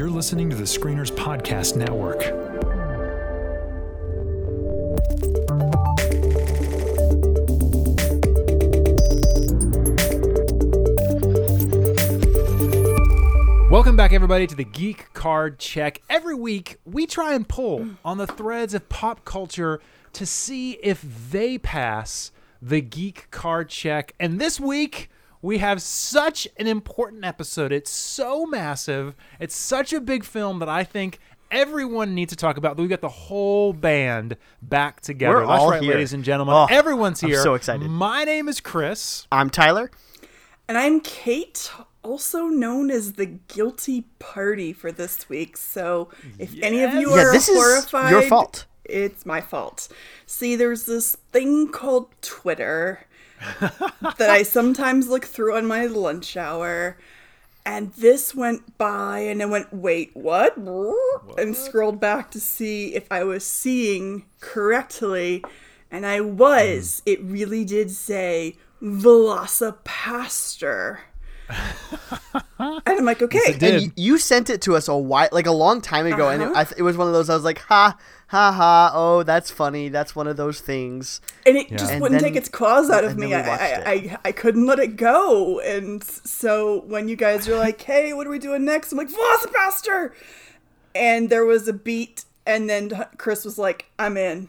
You're listening to the Screeners Podcast Network. Welcome back, everybody, to the Geek Card Check. Every week, we try and pull on the threads of pop culture to see if they pass the Geek Card Check. And this week, we have such an important episode. It's so massive, it's such a big film that I think everyone needs to talk about. We've got the whole band back together. We're That's all right, here. ladies and gentlemen. Oh, Everyone's I'm here. so excited. My name is Chris. I'm Tyler. And I'm Kate, also known as the guilty party for this week. So if any of you Yes. are Yeah, this is horrified, your fault. It's my fault. See, there's this thing called Twitter that I sometimes look through on my lunch hour. And this went by, and I went, wait, what? And scrolled back to see if I was seeing correctly. And I was. It really did say VelociPastor. and I'm like, okay. it did. And you, you sent it to us a while, like a long time ago, and it, Uh-huh. I th- it was one of those. I was like, ha, ha, ha. Oh, that's funny. That's one of those things. and it just And wouldn't then- take its claws out of me. I, I, I, I couldn't let it go. And so when you guys were like, hey, what are we doing next? I'm like, VelociPastor! And there was a beat, and then Chris was like, I'm in.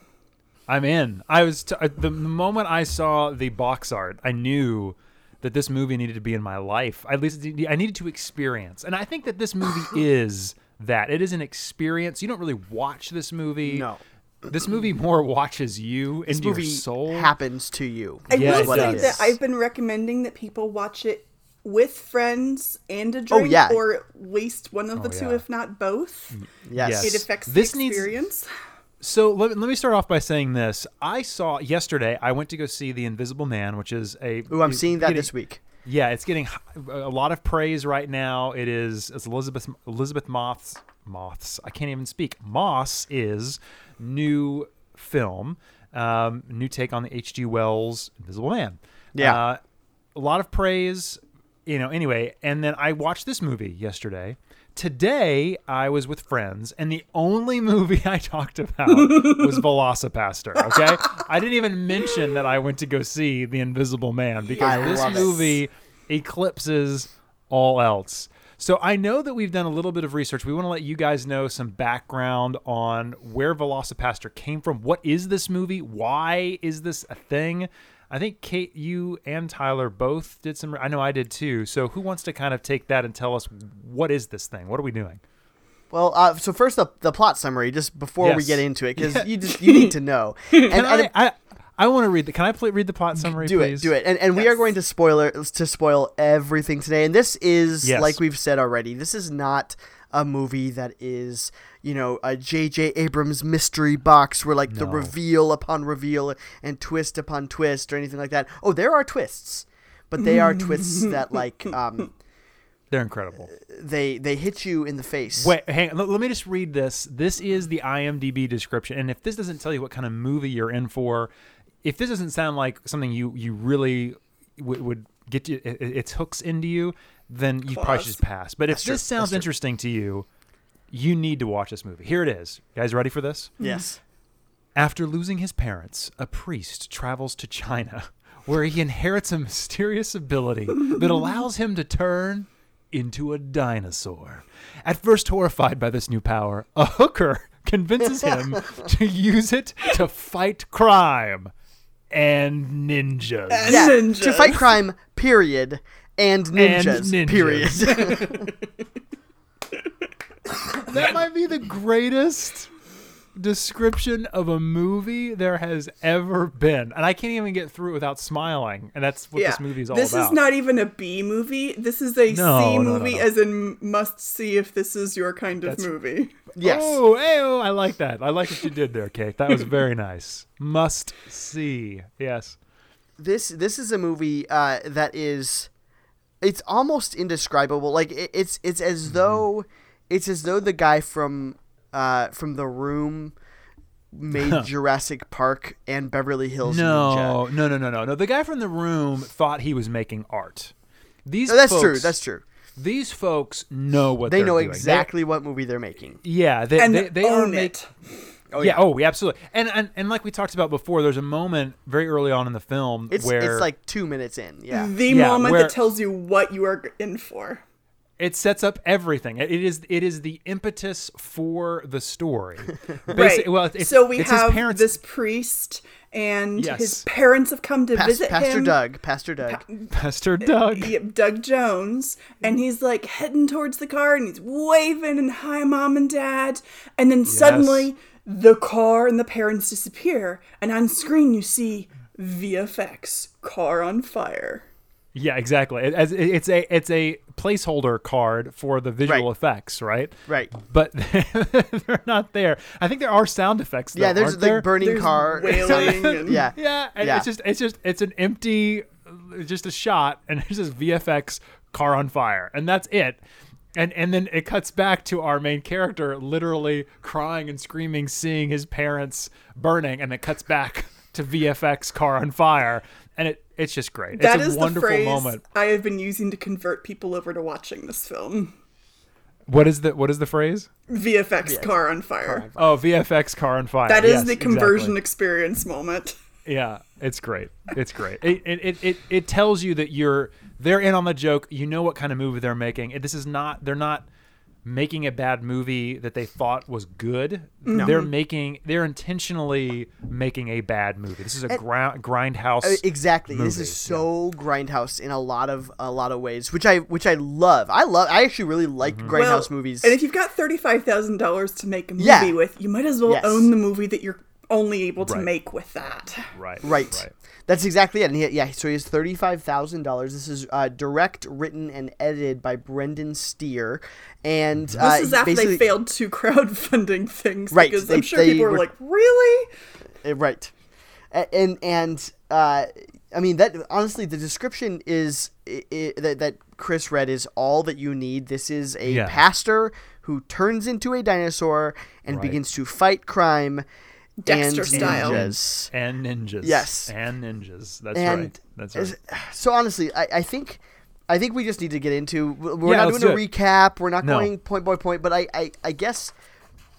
I'm in. I was t- the, the moment I saw the box art, I knew that this movie needed to be in my life. At least I needed to experience, and I think that this movie is that. It is an experience. You don't really watch this movie. No. This movie more watches you This into your soul. happens to you. I yes, will say that I've been recommending that people watch it with friends and a Oh, drink, yeah. or at least one of the Oh, two, yeah. if not both. Mm, yes. Yes. It affects This the needs- experience. So let, let me start off by saying this. I saw yesterday. I went to go see The Invisible Man, which is a. Ooh, I'm seeing that getting- this week. Yeah, it's getting a lot of praise right now. It is it's Elizabeth Elizabeth Moth's Moths. I can't even speak. Moss is new film, um, new take on the H.G. Wells Invisible Man. Yeah. uh, a lot of praise. You know, anyway, and then I watched this movie yesterday. Today I was with friends, and the only movie I talked about was VelociPastor. Okay, I didn't even mention that I went to go see The Invisible Man because I this love it. movie eclipses all else. So I know that we've done a little bit of research. We want to let you guys know some background on where VelociPastor came from. What is this movie? Why is this a thing? I think Kate, you and Tyler both did some. I know I did too. So who wants to kind of take that and tell us what is this thing? What are we doing? Well, uh, so first the, the plot summary, just before we get into it, because you just you need to know. And, and I? I, I want to read the. Can I play, read the plot summary? do please? it, do it, and and we are going to spoiler to spoil everything today. And this is Yes. like we've said already. This is not a movie that is you know a J.J. Abrams mystery box where like the reveal upon reveal and twist upon twist or anything like that. Oh, there are twists, but they are twists that like um They're incredible. they they hit you in the face. Wait, hang on. Let, let me just read this. This is the IMDb description, and if this doesn't tell you what kind of movie you're in for, if this doesn't sound like something you you really w- would get you, it, it- its hooks into you, then you probably should just pass. But if That's true. this sounds That's true. interesting to you, you need to watch this movie. Here it is. You guys ready for this? Hmm. Yes. After losing his parents, a priest travels to China, where he inherits a mysterious ability that allows him to turn into a dinosaur. At first horrified by this new power, a hooker convinces him to use it to fight crime and ninjas. Yeah, to fight crime, period, and ninjas, ninjas. period. that might be the greatest description of a movie there has ever been. And I can't even get through it without smiling. And that's what yeah. this movie is all this about. This is not even a B movie. This is a No, C no, no, movie, no. as in must see if this is your kind of movie. yes. Oh, hey, oh, I like that. I like what you did there, Kate. That was very nice. Must see. Yes. this this is a movie uh, that is it's almost indescribable like it, it's it's Mm-hmm. as though it's as though the guy from uh, from the room made Jurassic Park and Beverly Hills Ninja. No, no, no, no, no, no. The guy from the room thought he was making art. These No, that's folks, true. That's true. these folks know what They they're know doing. They- exactly what movie they're making. yeah, they and they, they are own make- it. Oh, yeah. oh, yeah, absolutely. And, and and like we talked about before, there's a moment very early on in the film It's where it's like two minutes in. Yeah. The Yeah, moment where- that tells you what you are in for. it sets up everything. It it is it is the impetus for the story. Right. Well, it's, so we it's have parents. this priest, and Yes. his parents have come to Pas- visit Pastor him. Doug. Pastor Doug. Pastor Doug. Yep, Doug Jones, and he's like heading towards the car, and he's waving and hi, mom and dad, and then suddenly the car and the parents disappear, and on screen you see VFX car on fire. Yeah, exactly. It, as, it's a it's a placeholder card for the visual Right. effects, right? Right. But they're not there. I think there are sound effects. Though, Yeah, there's aren't the there? burning There's car. wailing and yeah. Yeah, and Yeah. it's just it's just it's an empty, just a shot, and there's this VFX car on fire, and that's it. And and then it cuts back to our main character literally crying and screaming, seeing his parents burning, and it cuts back to VFX car on fire, and it it's just great. That it's is a wonderful the phrase moment. I have been using to convert people over to watching this film. What is the what is the phrase? VFX car on fire. Oh, VFX car on fire. That is Yes, the conversion exactly. experience moment. Yeah, it's great. It's great. It, it, it, it, it tells you that you're they're in on the joke. You know what kind of movie they're making. This is not they're not making a bad movie that they thought was good. They're making they're intentionally making a bad movie. This is a ground grindhouse. Uh, exactly. This is so grindhouse in a lot of a lot of ways, which I which I love. I love. I actually really like Mm-hmm. grindhouse Well, movies. And if you've got thirty-five thousand dollars to make a movie Yeah. with, you might as well Yes. own the movie that you're only able to Right. make with that. right. Right. Right. That's exactly it. And he, yeah, so he has thirty-five thousand dollars. This is uh, direct, written, and edited by Brendan Steere. And This uh, is after basically- they failed two crowdfunding things, Right, Because they- I'm sure they people were were- like, "Really?" Uh, right and and uh i mean that honestly the description is i i that, that chris read is all that you need this is a Yeah. pastor who turns into a dinosaur and Right. begins to fight crime Dexter and style. ninjas. And ninjas. Yes. And ninjas. That's and right. That's right. so honestly I, I think i think we just need to get into we're Yeah, not let's doing a it. recap we're not No. going point by point but I, I i guess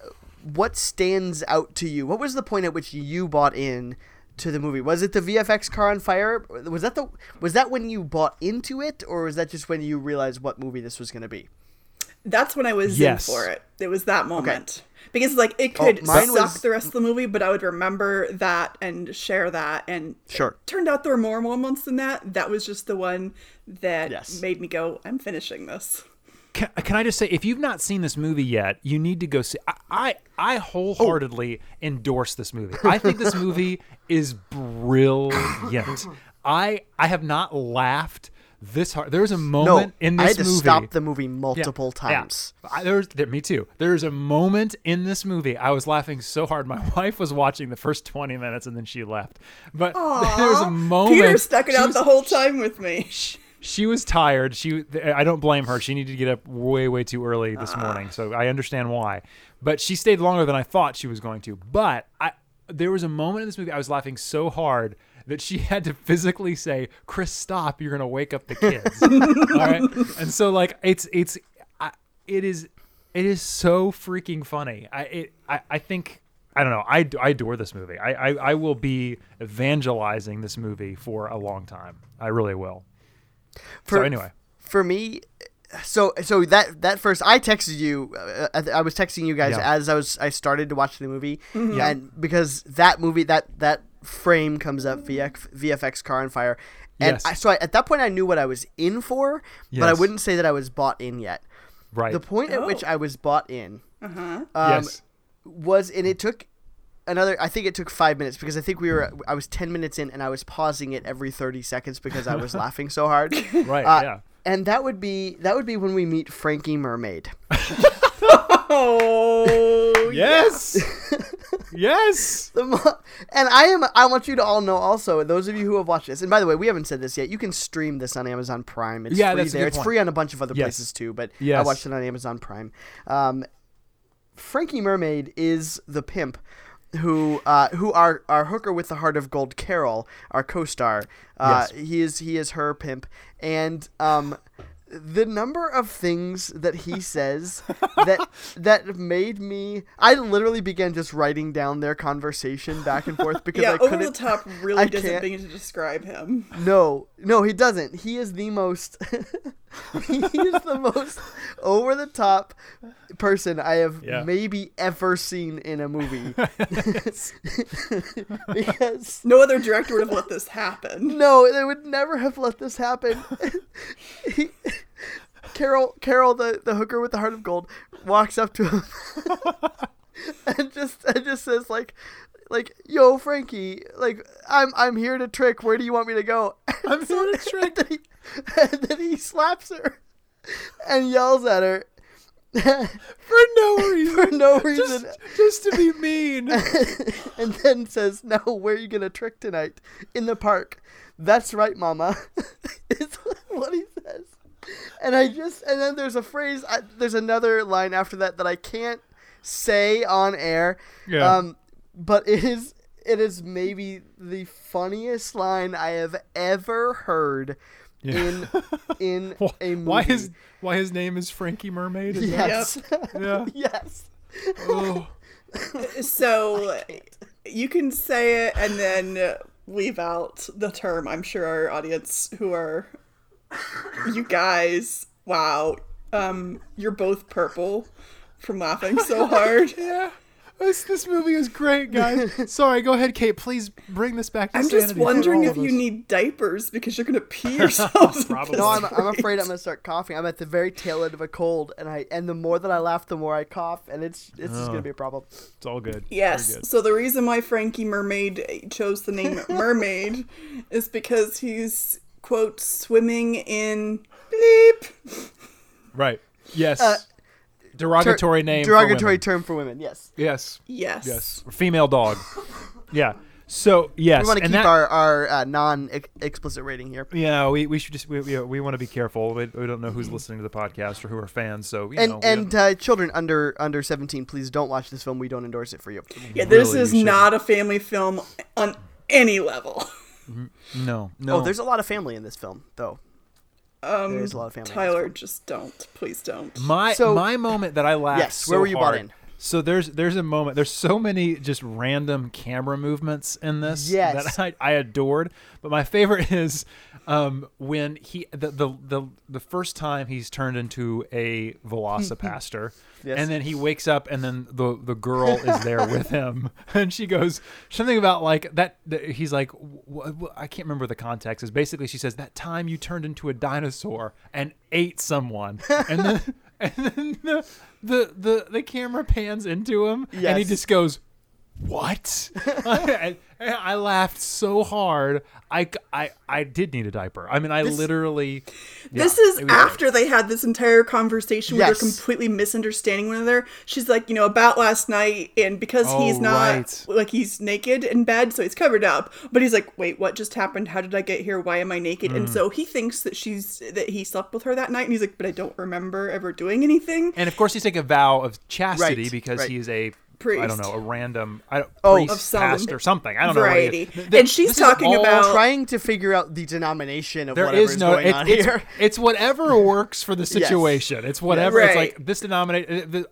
uh, what stands out to you what was the point at which you bought in to the movie was it the vfx car on fire was that the was that when you bought into it or was that just when you realized what movie this was going to be That's when I was Yes. in for it. It was that moment. Because like it oh, could Oh, mine suck was- the rest of the movie, but I would remember that and share that. And Sure. it turned out there were more moments than that. That was just the one that Yes. made me go, "I'm finishing this." Can, can I just say, if you've not seen this movie yet, you need to go see. I I, I oh. wholeheartedly endorse this movie. I think this movie is brilliant. I I have not laughed this hard. There's a moment no in this movie. i had to movie. stop the movie multiple yeah. times I, there's there, me too. There's a moment in this movie I was laughing so hard. My wife was watching the first 20 minutes and then she left. But there was a moment. Peter stuck it out was- the whole time with me. she was tired. She I don't blame her. She needed to get up way way too early this ah. morning, so I understand why. But she stayed longer than I thought she was going to. But I there was a moment in this movie I was laughing so hard that she had to physically say, "Chris, stop! You're gonna wake up the kids." All right, and so like it's it's I, it is it is so freaking funny. I it I, I think. I don't know. I, I adore this movie. I, I, I will be evangelizing this movie for a long time. I really will. For, so anyway, for me so so that that first i texted you uh, I, I was texting you guys Yeah. as i was i started to watch the movie Yeah. and because that movie that that frame comes up VX, vfx car on fire and Yes. I, so I, at that point i knew what i was in for but i wouldn't say that i was bought in yet right? the point at which Oh. i was bought in um, yes. was and it took another i think it took five minutes because i think we were i was 10 minutes in and i was pausing it every 30 seconds because i was laughing so hard Right. uh, yeah. and that would be that would be when we meet frankie mermaid Oh, Yes. yes. And I am. I want you to all know also, those of you who have watched this. And by the way, we haven't said this yet. You can stream this on Amazon Prime. It's Yeah, free there. It's free on a bunch of other Yes. places too. But I watched it on Amazon Prime. Um, Frankie Mermaid is the pimp. Who, uh, who our our hooker with the heart of gold, Carol, our co-star. Uh, Yes. He is he is her pimp, and um, the number of things that he says that that made me I literally began just writing down their conversation back and forth because yeah, I over couldn't the top really I doesn't can't- begin to describe him. No, no, he doesn't. He is the most. he is the most over the top person I have Yeah. maybe ever seen in a movie. because No other director would have let this happen. no, they would never have let this happen. he, Carol, Carol, the, the hooker with the heart of gold, walks up to him and just and just says like, like, "Yo, Frankie, like, I'm I'm here to trick. Where do you want me to go?" I'm here to trick. And then, he, and then he slaps her and yells at her For no reason. for no reason, Just, just to be mean. and then says, "Now, where are you gonna trick tonight? In the park." That's right, Mama. is what he says. And I just and then there's a phrase. I, there's another line after that that I can't say on air. Yeah. Um, but it is it is maybe the funniest line I have ever heard Yeah. in in Wh- a movie. Why his why his name is Frankie Mermaid? Is that- yes Yeah. yes. Oh. So you can say it and then leave out the term. I'm sure our audience who are you guys, wow. Um you're both purple from laughing so hard. Yeah. This, this movie is great, guys. Sorry, go ahead, Kate. Please bring this back to I'm just wondering if you us. need diapers because you're gonna pee yourselves. Probably. No, I'm, I'm afraid I'm gonna start coughing. I'm at the very tail end of a cold, and I and the more that I laugh, the more I cough, and it's it's just Oh. gonna be a problem. It's all good. Yes. good. So the reason why Frankie Mermaid chose the name Mermaid is because he's quote swimming in bleep. Right. Yes. Uh, derogatory Ter- name. for derogatory women. term for women. Yes, Yes. Yes. Yes. Female dog. yeah. So yes, we want to and keep that- our our uh, non explicit rating here. Yeah, we, we should just we, we, we want to be careful. We, we don't know who's listening to the podcast or who are fans, so you And know, and uh, children under under 17, please don't watch this film. We don't endorse it for you. Yeah, this Really, is you not a family film on any level. no, no. Oh, there's a lot of family in this film, though. Um, There's a lot of family Tyler, just don't. Please don't. my So- my moment that I laughed. Yes, where were you bought hard- in? So there's there's a moment. There's so many just random camera movements in this Yes. that I, I adored. But my favorite is um, when he the, the the the first time he's turned into a VelociPastor, Yes. and then he wakes up and then the the girl is there with him, and she goes something about like that. that he's like, wh- wh- I can't remember the context. Is basically she says that time you turned into a dinosaur and ate someone, and then and then the the the, the camera pans into him, and he just goes. What? I, I laughed so hard. I, I, I did need a diaper. I mean, I literally. This yeah, is it was- after they had this entire conversation where they're completely misunderstanding one another. She's like, you know, about last night, and because Oh, he's not right. like he's naked in bed, so he's covered up. But he's like, wait, what just happened? How did I get here? Why am I naked? And Mm. so he thinks that she's that he slept with her that night, and he's like, but I don't remember ever doing anything. And of course, he's taking a vow of chastity Right, because right. he is a I Priest. don't know a random I don't, Oh. priest, Of some pastor, something. I don't variety. know. what he. And she's talking all- about- Trying to figure out the denomination of There whatever is no. going It, on it's, here. it's whatever works for the situation. It's whatever. It's Right. like this denomination.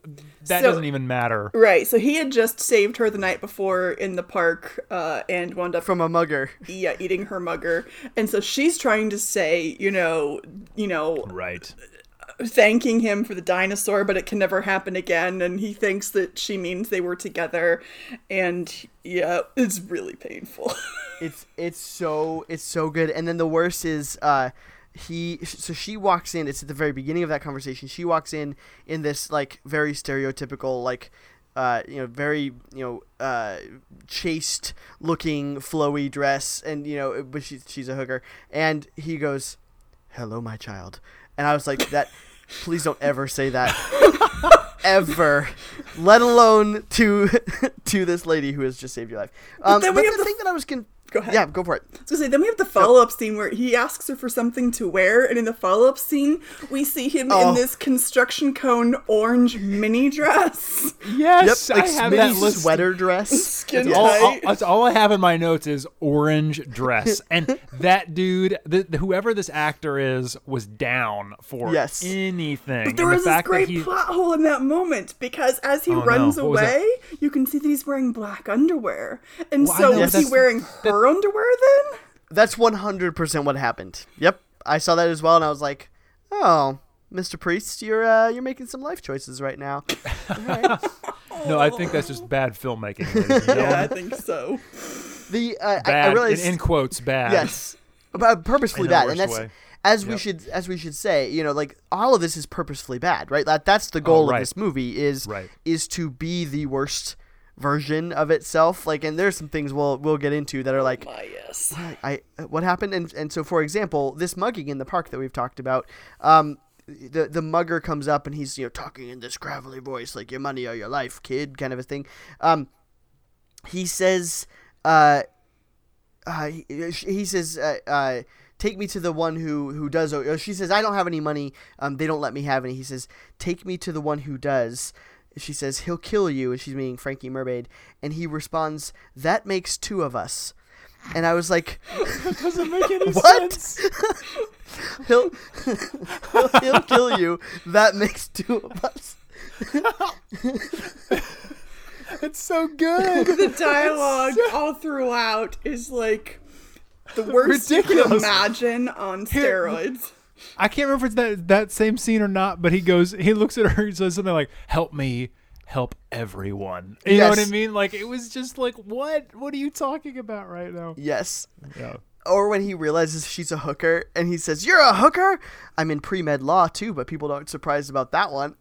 That So- doesn't even matter. Right. So he had just saved her the night before in the park, uh, and wound up From a mugger. yeah eating her mugger, and so she's trying to say, you know, you know, Right. Thanking him for the dinosaur, but it can never happen again. And he thinks that she means they were together. And yeah, it's really painful. It's it's so it's so good. And then the worst is uh he so she walks in it's at the very beginning of that conversation she walks in in this like very stereotypical like uh you know very you know uh chaste looking flowy dress and you know but she's she's a hooker and he goes hello my child and i was like that please don't ever say that. Ever. Let alone to to this lady who has just saved your life. Um, but the have the- thing that i was con- Go ahead. Yeah, go for it. I say, then we have the follow up scene where he asks her for something to wear, and in the follow up scene, we see him Oh. in this construction cone orange mini dress. Yes, Yep, like I have Smitty's that list. sweater dress. Skin That's all, all, tight. that's all I have in my notes is orange dress, and that dude, the, the- whoever this actor is, was down for Yes. anything. But there and was the this great he, plot hole in that moment because as he Oh, runs What was that? away, you can see that he's wearing black underwear. And Well, so know, was he wearing her underwear then? That's 100% what happened. Yep. I saw that as well and I was like, "Oh, Mr. Priest, you're uh, you're making some life choices right now." no, I think that's just bad filmmaking. Yeah, I think so. The uh, I, I bad, realized in, in quotes, bad. yes, but purposefully bad, and that's way. as we Yep. should as we should say. You know, like all of this is purposefully bad, right? That that's the goal Oh, right. of this movie is Right. is to be the worst version of itself. Like, and there's some things we'll we'll get into that are like. My yes. I what happened and and so for example this mugging in the park that we've talked about um the the mugger comes up and he's you know talking in this gravelly voice like your money or your life kid kind of a thing um he says uh uh he, he says uh, uh take me to the one who who does owe, she says i don't have any money um they don't let me have any he says take me to the one who does she says he'll kill you and she's meaning frankie mermaid and he responds that makes two of us and i was like doesn't make any What? sense. he'll, he'll he'll kill you that makes two of us It's so good. The dialogue all throughout is like the worst you can imagine on Here- steroids. I can't remember if it's that that same scene or not, but he goes, he looks at her, he says something like, "Help me, help everyone." You know what I mean? Like it was just like, what? What are you talking about right now? yes Yeah. or when he realizes she's a hooker and he says you're a hooker i'm in pre-med law too but people aren't surprised about that one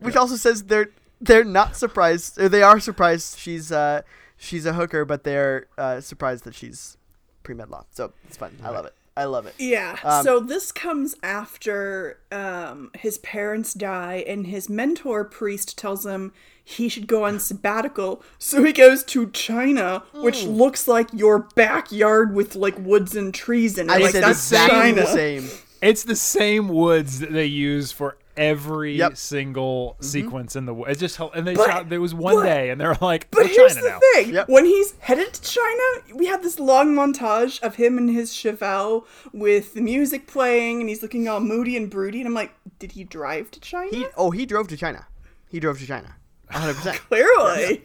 which also says they're they're not surprised or they are surprised she's uh she's a hooker but they're uh surprised that she's pre-med law so it's fun i love it i love it Yeah. Um, so this comes after um, his parents die, and his mentor priest tells him he should go on sabbatical. So he goes to China, which Hmm. looks like your backyard with like woods and trees in it. i like said that's exactly China. the same It's the same woods that they use for every Yep. single mm-hmm. sequence in the wood. It's just hel- and they But- shot. There was one but- day, and they're like, But here's China the now." thing: Yep. when he's headed to China, we have this long montage of him and his Chevelle with the music playing, and he's looking all moody and broody. And I'm like, did he drive to China? he oh he drove to china he drove to china 100% Clearly,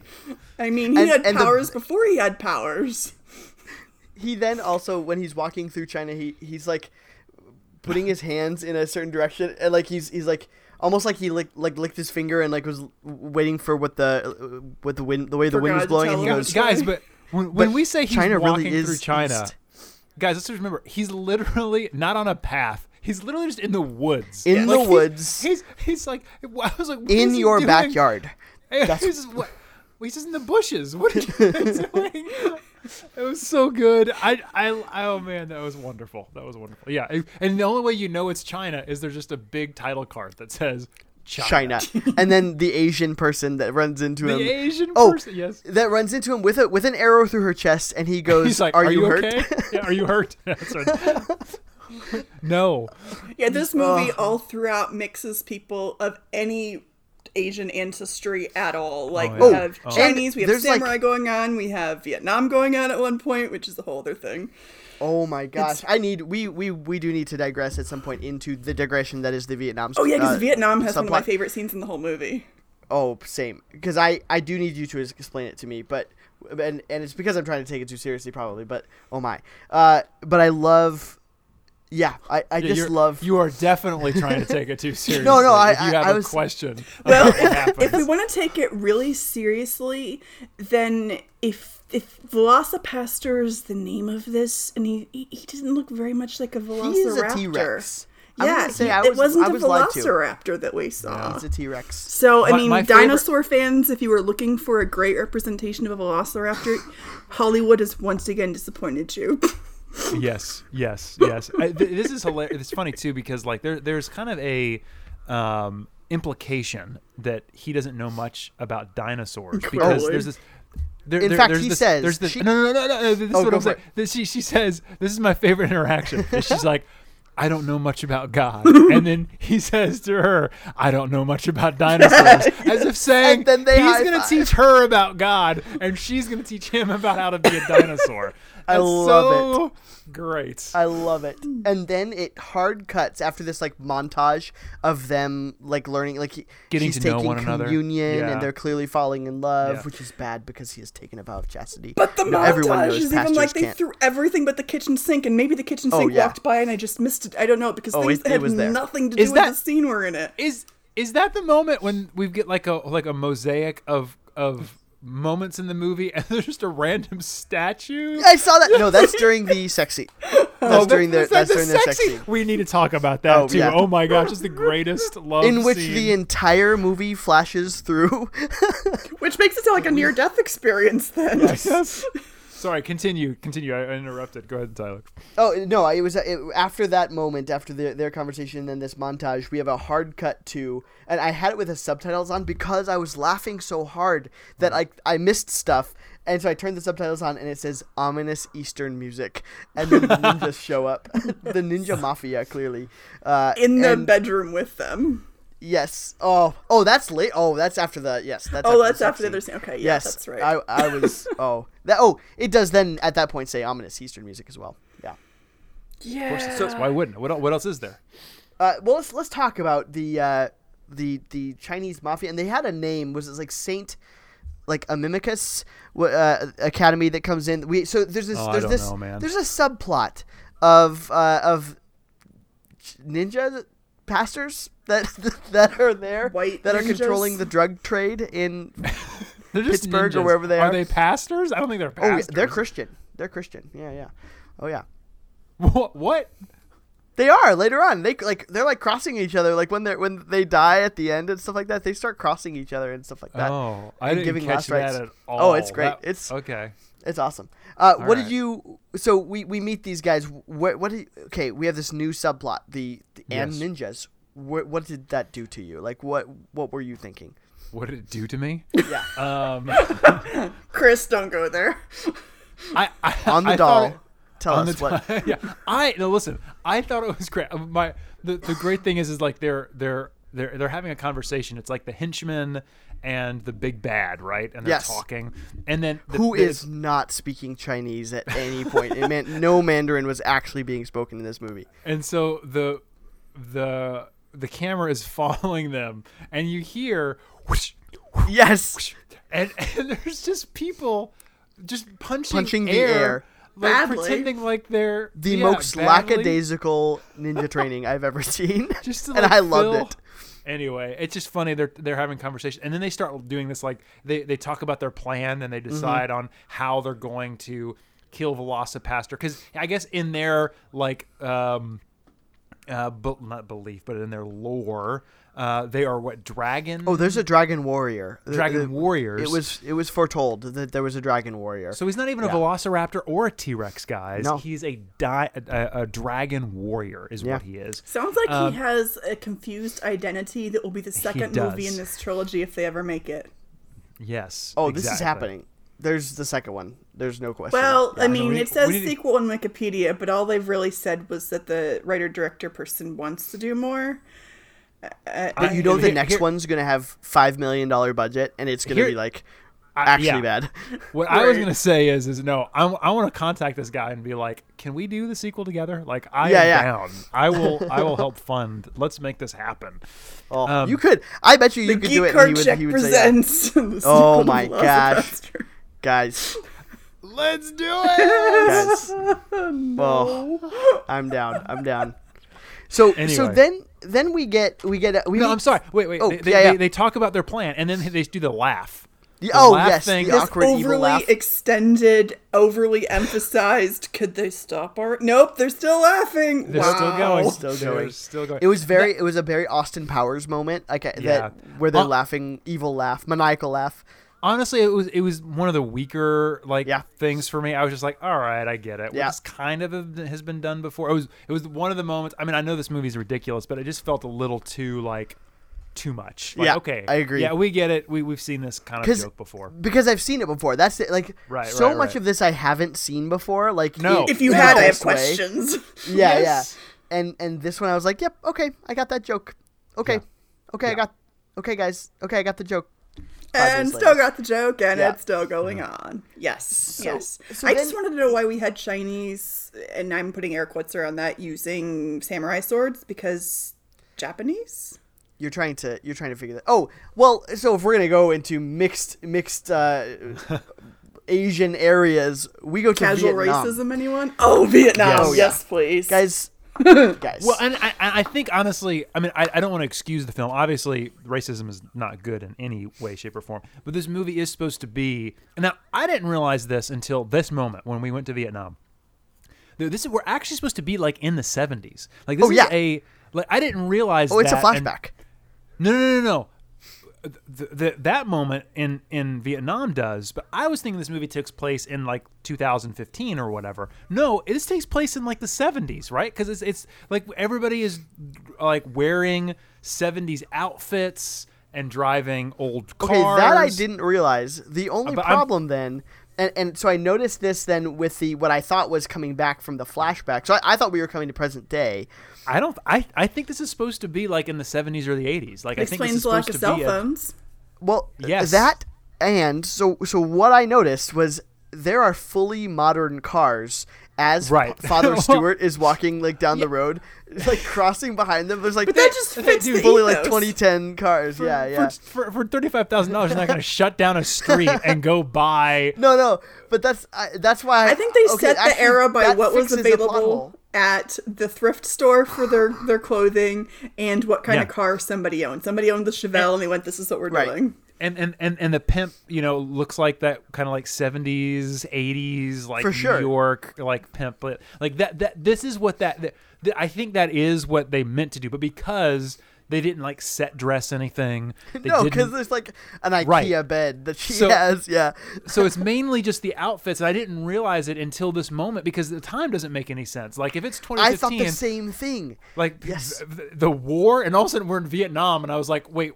I mean, he And- had and the- powers before he had powers. he then also when he's walking through China, he he's like putting his hands in a certain direction, and like he's he's like almost like he licked like licked his finger and like was waiting for what the what the wind the way the For wind was blowing, tell and he goes, guys, but when, when But we say he's China really walking is through China, east. guys, let's just remember he's literally not on a path. He's literally just in the woods. In the he's- woods. He's, he's like I was like what in is your doing? backyard. That's- he's just, what, well, he's just in the bushes. What are you doing? It was so good. I, I, I, oh man, that was wonderful. That was wonderful. Yeah, and the only way you know it's China is there's just a big title card that says China. China, and then the Asian person that runs into The him. Asian oh, person, yes. that runs into him with a with an arrow through her chest, and he goes, He's like, "Are, "Are, you, hurt?" okay? yeah, are you hurt?" That's right. no. Yeah, this movie all throughout mixes people of any Asian ancestry at all. Like Oh, we have Oh. Chinese, we have there's, like- samurai going on, we have Vietnam going on at one point, which is a whole other thing. Oh my gosh! I need we we we do need to digress at some point into the digression that is the Vietnam. Oh yeah, because uh, Vietnam has one of my favorite scenes in the whole movie. Oh, same. Because I I do need you to explain it to me, but and and it's because I'm trying to take it too seriously, probably. But oh my, uh, but I love. Yeah, I, I Yeah, just love. You are definitely trying to take it too seriously. No, no, I- If you I- have I a was- question. Well, about what if, if we want to take it really seriously, then if if VelociPastor is the name of this, and he he, he doesn't look very much like a Velociraptor. He is a T Rex. Yeah, say he- I it was, wasn't I a was lied to. Velociraptor that we saw. He's a T Rex. So, I My- mean, my favorite- dinosaur fans, if you were looking for a great representation of a velociraptor, Hollywood has once again disappointed you. yes, yes, yes. I, th- this is hilarious. It's funny too because like there, there's kind of a um, implication that he doesn't know much about dinosaurs because there's this. There, In there- fact, he this- says there's this, she- no, no, no, no, no. This is Oh, what I'm saying. This- she, she says, "This is my favorite interaction." And she's like, "I don't know much about God," and then he says to her, "I don't know much about dinosaurs," as if saying he's going to teach her about God, and she's going to teach him about how to be a dinosaur. I That's love so Great. I love it. And then it hard cuts after this like montage of them like learning like he, Getting he's to know taking one another. communion Yeah. and they're clearly falling in love, Yeah. which is bad because he has taken a vow of chastity. But the You know, montage everyone knows is even pastors like they can't. threw everything but the kitchen sink, and maybe the kitchen Oh, sink yeah. walked by and I just missed it. I don't know because Oh, things it- it had was there. nothing to do Is with that- the scene we're in it. Is is that the moment when we get like a like a mosaic of of moments in the movie and there's just a random statue? I saw that. No, that's during the sexy. Oh, that's Oh, during the, that's that's during their sex sexy- We need to talk about that Oh, too. yeah. Oh my gosh, it's the greatest love In which scene. the entire movie flashes through. Which makes it sound like a near death experience then. Yes. Sorry, continue, continue. I I interrupted. Go ahead, Tyler. Oh no! It was it, after that moment, after their their conversation and then this montage, we have a hard cut to, and I had it with the subtitles on because I was laughing so hard that I I missed stuff, and so I turned the subtitles on, and it says ominous Eastern music, and then the ninjas show up, the ninja mafia clearly, uh, In the and- bedroom with them. Yes. Oh, oh, that's late. Oh, that's after the yes. That's Oh, after that's the sex after the other scene. scene. Okay, yeah, yes, that's right. I I was oh that oh it does then at that point say ominous Eastern music as well. Yeah. yeah. So why wouldn't? What what else is there? Uh, well, let's let's talk about the uh, the the Chinese mafia, and they had a name. Was it like Saint, like Amimicus wh- uh, Academy that comes in? We so there's this Oh, I there's don't this know, man. there's a subplot of uh, of ninja pastors that that are there White that are controlling the drug trade in. They're just Pittsburgh or wherever they are. they pastors? I don't think they're Oh, yeah, pastors. they're Christian. They're Christian. Yeah, yeah. Oh yeah. What? what? They are later on. They like they're like crossing each other. Like when they are when they die at the end and stuff like that. They start crossing each other and stuff like that. oh, I didn't giving catch last that rites. at all. Oh, it's great. That- It's- okay. It's awesome. Uh, what right. did you? So we, we meet these guys. What what? Did, okay, we have this new subplot. The, the and Yes. ninjas. What what did that do to you? Like what what were you thinking? What did it do to me? Yeah. Um, Chris, don't go there. I, I On the I doll. thought it- Tell on us the what. t- yeah, I no listen. I thought it was great. Uh, My the, the great thing is is like they're they're they're they're having a conversation. It's like the henchman and the big bad, right? And they're Yes. talking. And then the, Who is not speaking Chinese at any point? It meant no Mandarin was actually being spoken in this movie. And so the the the camera is following them, and you hear whoosh, Yes. and and there's just people just punching Punching the air, air. like Badly. pretending like they're The yeah, most badly, lackadaisical ninja training I've ever seen. just to, and like, I loved it. Anyway, it's just funny. They're they're having conversation, and then they start doing this like they they talk about their plan and they Mm-hmm. decide on how they're going to kill VelociPastor because I guess in their like um uh be, not belief but in their lore uh they are what dragon Oh, there's a dragon warrior. Dragon the- warriors. It was it was foretold that there was a dragon warrior. so he's not even Yeah. a Velociraptor or a T Rex, guys. No. He's a, di- a a dragon warrior is Yeah. what he is. Sounds like Um, he has a confused identity that will be the second movie in this trilogy if they ever make it. Yes. oh, this is happening. There's the second one. There's no question. Well, I Yeah. mean, we it says we to- sequel on Wikipedia, but all they've really said was that the writer director person wants to do more. Uh, but you know and the here- next here- one's gonna have five million dollar budget, and it's gonna Here- be like I- actually yeah. bad. What I was gonna say is, is no, I, I want to contact this guy and be like, can we do the sequel together? Like, I Yeah, am yeah. down. I will, I will help fund. Let's make this happen. Oh, Um, you could. I bet you you could Geek do it. And he would, he would say, yeah. presents. the Oh my gosh. Guys, Let's do it. guys. Oh, I'm down. I'm down. So so then then we get we get we no, meet- I'm sorry. Wait, wait. Oh, they, they, yeah, yeah. They, they talk about their plan and then they do the laugh. The oh laugh yes, thing the is awkward evil overly laugh. extended, overly emphasized. Could they stop our? Nope, they're still laughing. They're wow. still going. Still They're going. Still going. It was very. it was a very Austin Powers moment, like Yeah. that, where they're Uh, laughing, evil laugh, maniacal laugh. Honestly it was it was one of the weaker like Yeah. things for me i was just like all right i get it Yeah. this kind of has been done before it was it was one of the moments i mean i know this movie's ridiculous but it just felt a little too like too much. Like, Yeah, okay, I agree. Yeah, we get it. We we've seen this kind of joke before. because I've seen it before. That's it. Like Right, so right, much right. of this I haven't seen before. Like No. in- If you had, the I have way. questions. Yeah, Yes. yeah. And and this one I was like, yep, okay, I got that joke. Okay, Yeah. okay, I got. Okay, guys. Okay, I got the joke. Five and days still got the joke, and Yeah. it's still going on. Yes, yes. so I just wanted to know why we had Chinese, and I'm putting air quotes around that, using samurai swords because Japanese. You're trying to you're trying to figure that. Oh, well, so if we're gonna go into mixed mixed uh, Asian areas, we go to Casual Vietnam. racism, anyone? Oh, Vietnam. Yes. Yes, Oh, yeah. please. guys. guys. Well, and I, I I think honestly, I mean, I, I don't want to excuse the film. Obviously, racism is not good in any way, shape, or form. But this movie is supposed to be. Now, I didn't realize this until this moment when we went to Vietnam. This is we're actually supposed to be like in the seventies. Like this Oh, is yeah. a like I didn't realize. oh, it's a and- flashback. no, no, no, no, no. The, the, that moment in, in Vietnam does, but I was thinking this movie takes place in like 2015 or whatever. No, this takes place in like the 70s, right? Because it's it's like everybody is like wearing 70s outfits and driving old cars. Okay, that I didn't realize. The only uh, but I'm- problem then, and, and so I noticed this then with the what I thought was coming back from the flashback. So I, I thought we were coming to present day. I don't. I I think this is supposed to be like in the 70s or the 80s. Like I think this Explains is the lack supposed of cell be. A, phones. Well, Yes. that and so so what I noticed was there are fully modern cars as Right. Father Stewart is walking like down the road, like crossing behind them. There's like But that just fits the fully like 2010 cars. yeah, yeah. For, for, for $35,000, you're not going to shut down a street and go buy. no, no, but that's I, that's why I think they okay, set the era by what was fixes the available at the thrift store for their, their clothing and what kind Yeah. of car somebody owned. Somebody owned the Chevelle and they went, this is what we're Right. doing. And and and and the pimp you know looks like that kind of like 70s 80s like For sure. new york like pimp but like that that this is what that, that, that i think that is what they meant to do but because they didn't like set dress anything they No, because there's like an IKEA Right. bed that she So- has. Yeah, so it's mainly just the outfits and i didn't realize it until this moment because the time doesn't make any sense like if it's I 2015 thought the same thing. like Yes. th- th- the war and all of a sudden we're in vietnam and i was like wait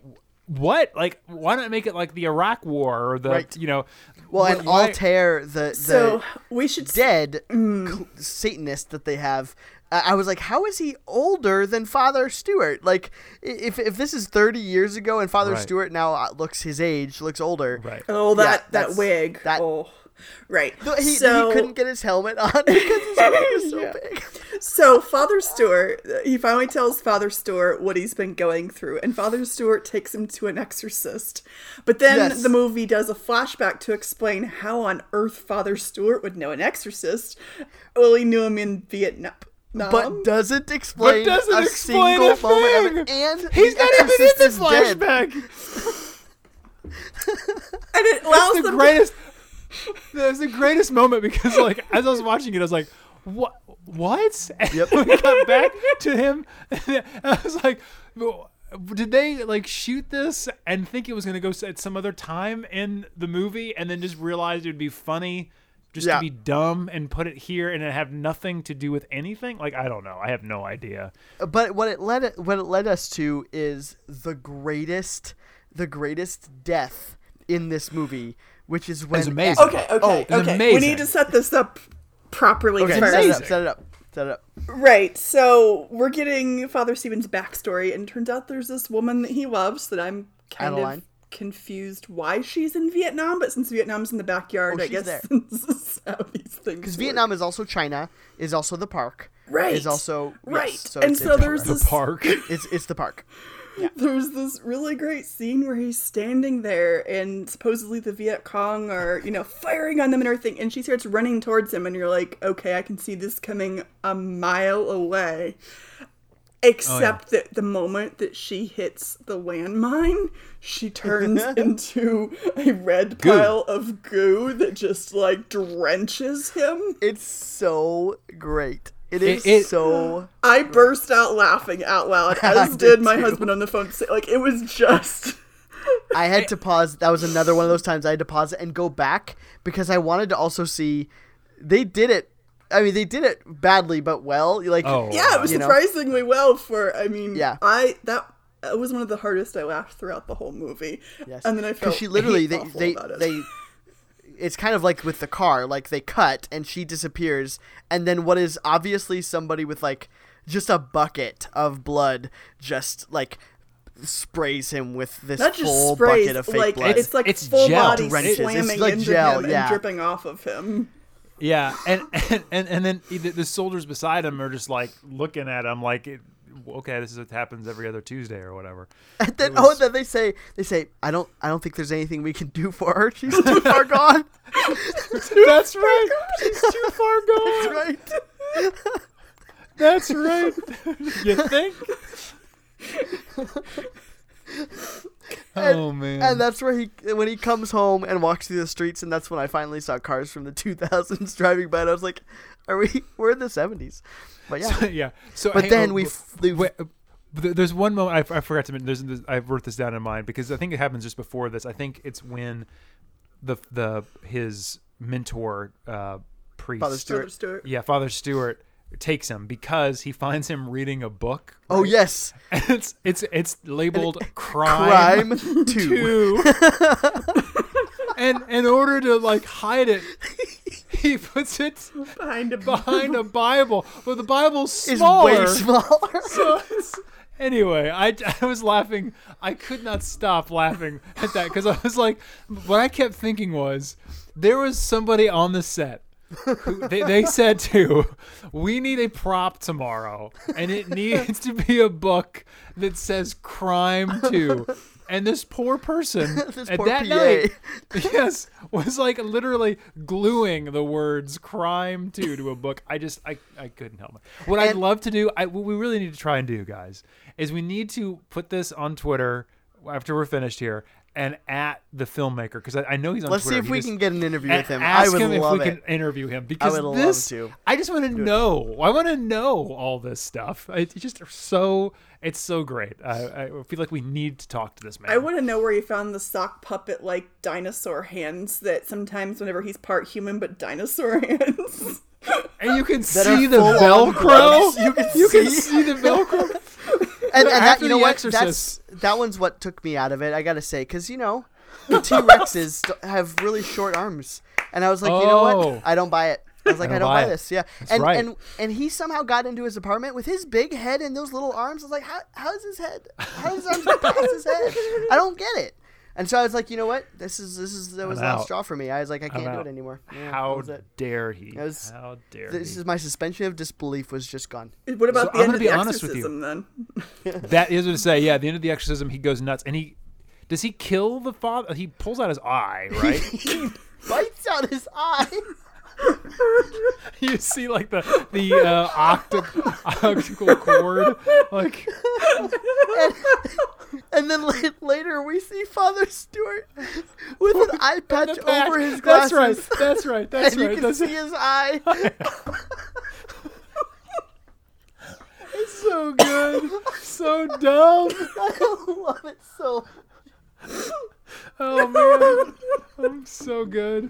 what like why not make it like the iraq war or the Right. you know Well, wh- and why- Altair, the the So we should dead Mm. Satanist that they have. I I was like, how is he older than Father Stewart? Like, if if this is thirty years ago and Father Right. Stewart now uh, looks his age, looks older. right Oh, Yeah, that that wig. that- oh, right. He, so, he couldn't get his helmet on because his helmet was so Yeah. big. so Father Stewart, he finally tells Father Stewart what he's been going through, and Father Stewart takes him to an exorcist. But then Yes. the movie does a flashback to explain how on earth Father Stewart would know an exorcist. Well, he knew him in Vietnam. But doesn't explain doesn't a explain single a moment of thing. it. And He's not even in exorcist the flashback. and it allows That's the them greatest. was the greatest moment because, like, as I was watching it, I was like, "What? What?" And Yep. we got back to him, and I was like, "Did they like shoot this and think it was going to go at some other time in the movie, and then just realized it would be funny?" Just Yeah. to be dumb and put it here and it have nothing to do with anything. Like I don't know. I have no idea. Uh, but what it led what it led us to is the greatest the greatest death in this movie, which is when It's amazing. Okay, okay, Oh, it's okay. We need to set this up properly. Okay, first. set it up, set it up, set it up. Right. So we're getting Father Stephen's backstory, and it turns out there's this woman that he loves that I'm kind Adeline. of confused why she's in Vietnam. But since Vietnam's in the backyard, Oh, I guess there. this these things. Because. Vietnam is also China, is also the park, right, is also yes, right, so and it's- so it's- there's The this park. it's it's the park. there's this really great scene where he's standing there and supposedly the Viet Cong are, you know, firing on them and everything, and she starts running towards him, and you're like, okay, I can see this coming a mile away. Except oh, that the moment that she hits the landmine, she turns into a red Goo. pile of goo that just like drenches him. It's so great. It It- is it- so. I burst out laughing out loud, as did did my too. husband on the phone. Like, it was just. I had to pause. That was another one of those times I had to pause it and go back because I wanted to also see. They did it. I mean, they did it badly, but well. Like, Oh, Yeah, it was You know? surprisingly well for. I mean, Yeah. I that it was one of the hardest I laughed throughout the whole movie. Yes. And then I felt she literally they they they. It's kind of like with the car, like they cut and she disappears, and then what is obviously somebody with like just a bucket of blood, just like sprays him with this Not just full sprays, bucket of fake like blood. it's like It's full gel. body Drenches. It's slamming like into gel, him yeah. and dripping off of him. Yeah, and and and, and then the, the soldiers beside him are just like looking at him like, it, okay, this is what happens every other Tuesday or whatever. And then, It oh, and then they say, they say, I don't, I don't think there's anything we can do for her. She's too far gone. That's right. She's too far gone. That's right. That's right. you think? oh man. And that's where he, when he comes home and walks through the streets, and that's when I finally saw cars from the 2000s driving by, and I was like, are we? We're in the 70s. But yeah. yeah. So, But hang then on, we w- f- we- wait, uh, th- there's one moment I forgot to mention. There's, there's I wrote this down in mind because I think it happens just before this. I think it's when the the his mentor uh, priest, Father Stewart. Brother Stewart. yeah, Father Stewart takes him because he finds him reading a book. Oh yes, And it's it's it's labeled crime, crime two. two. and in order to like hide it, he puts it Behind a behind a Bible, but the Bible's Is way smaller. So anyway, I, I was laughing. I could not stop laughing at that because I was like, what I kept thinking was there was somebody on the set. Who, they, they said to, we need a prop tomorrow, and it needs to be a book that says "Crime 2. And this poor person This at poor that PA. night, yes, was like literally gluing the words "crime two" to a book. I just, I, I couldn't help it. What I'd love to do, I, what we really need to try and do, guys, is we need to put this on Twitter after we're finished here and at the filmmaker because I, I know he's on Let's see if He we just- can get an interview with him. Ask I would him love if we it. can interview him because would love this, to. I just want to know. I want to know all this stuff. It's just so. It's so great. I, I feel like we need to talk to this man. I want to know where he found the sock puppet like dinosaur hands that sometimes whenever he's part human but dinosaur hands. and you can are see the Velcro. You can You can see. see the Velcro. and, and that, you know what? That's that one's what took me out of it. I gotta say, because you know, the T Rexes have really short arms, and I was like, you know Oh. what? I don't buy it. I was like, I don't, buy, this. Yeah, That's and right. and and he somehow got into his apartment with his big head and those little arms. I was like, how how is his head? How's his arms get past his head? I don't get it. And so I was like, you know what? This is this is that was the last straw for me. I was like, I can't do it anymore. Yeah, How was it. dare he? That was- How dare This he? is my suspension of disbelief was just gone. what about So the I'm end gonna of be the honest with you. exorcism then? That is what to say. Yeah, at the end of the exorcism, he goes nuts, and he does he kill the father? He pulls out his eye, right? he bites out his eye. you see like the the uh, octa- optical cord, like And then la- later we see Father Stewart with an eye patch over his glasses. That's right. That's right. That's and you right. can That's see his eye. It's so good. So dumb. I love it so. Oh man. I'm so good.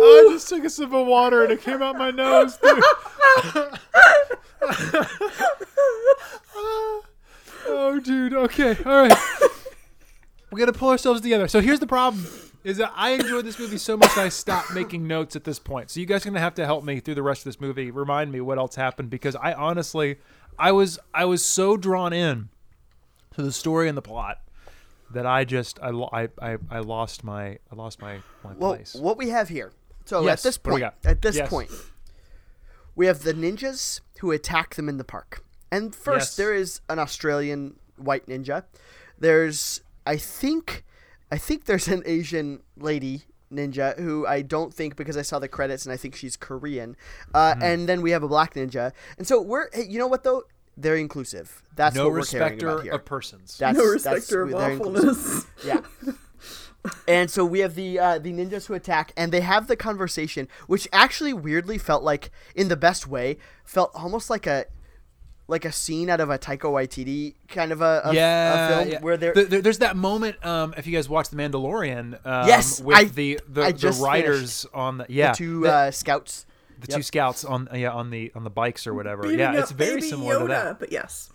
I just took a sip of water and it came out my nose, dude. oh, dude. Okay. All right. We got to pull ourselves together. So here's the problem: is that I enjoyed this movie so much that I stopped making notes at this point. So you guys are gonna have to help me through the rest of this movie. Remind me what else happened because I honestly, I was I was so drawn in to the story and the plot that I just I I, I, I lost my I lost my my Well, place. what we have here. So Yes, at this point, at this Yes. point, we have the ninjas who attack them in the park. And first, Yes. there is an Australian white ninja. There's, I think, I think there's an Asian lady ninja who I don't think because I saw the credits and I think she's Korean. Uh, Mm-hmm. And then we have a black ninja. And so we're, hey, you know what though? They're inclusive. That's no what we're caring respecter about here. of persons. That's, no that's- respecter of awfulness. Yeah. and so we have the uh, the ninjas who attack, and they have the conversation, which actually weirdly felt like, in the best way, felt almost like a like a scene out of a Taika Waititi kind of a, a, yeah, a film yeah. where There- there- there's that moment. Um, if you guys watch The Mandalorian, um, Yes, with I- the the, I the writers on the yeah two the- uh, scouts. The Yep. two scouts on yeah on the on the bikes or whatever. Beating yeah, it's very Baby similar to that. But yes,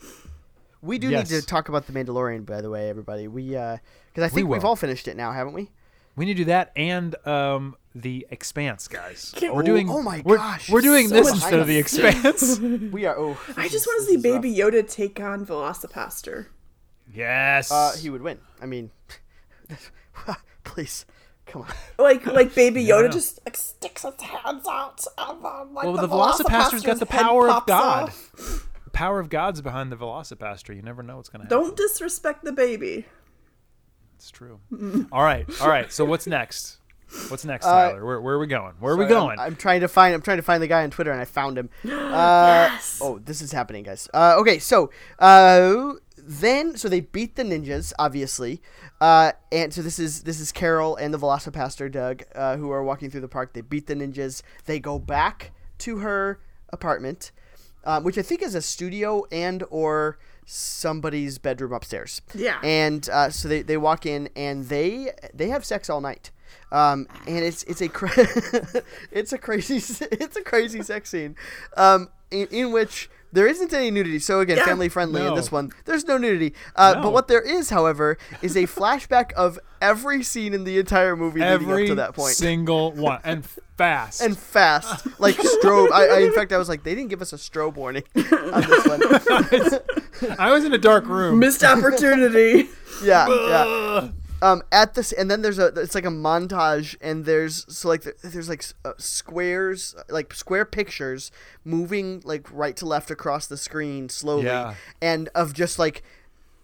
We do Yes. need to talk about the Mandalorian, by the way, everybody. We uh, because I think we have all finished it now, haven't we? We need to do that and um the Expanse, guys. Can't- we're Oh, doing. oh my we're, gosh, we're doing so this much instead of the Expanse. We are. Oh, I just is- want to see is rough. Baby Yoda take on VelociPastor. yes. Uh, he would win. I mean, please, come on. Like like Baby Never Yoda know. just like sticks its hands out and then like well, the, the VelociPastor's got the power of God. off. The power of God's behind the VelociPastor. You never know what's going to happen. Don't disrespect the baby. It's true. all right, all right. So what's next? What's next, Uh, Tyler? Where, where are we going? Where are we going? I'm, I'm trying to find. I'm trying to find the guy on Twitter, and I found him. Uh, Yes. Oh, this is happening, guys. Uh, okay, so uh, then, so they beat the ninjas, obviously, uh, and so this is this is Carol and the VelociPastor, Doug, uh, who are walking through the park. They beat the ninjas. They go back to her apartment, um, which I think is a studio and or somebody's bedroom upstairs. Yeah. And uh, so they, they walk in and they they have sex all night. Um, and it's it's a cra- it's a crazy it's a crazy sex scene, um, in, in which there isn't any nudity. So again, Yeah. family friendly in this one. There's no nudity. Uh, No. But what there is, however, is a flashback of every scene in the entire movie leading up to that point. single one, and fast. and fast, like strobe. I, I, in fact, I was like, they didn't give us a strobe warning on this one. I was in a dark room. Missed opportunity. yeah, yeah. Um at this and then there's a it's like a montage and there's so like there's like uh, squares like square pictures moving like right to left across the screen slowly Yeah. and of just like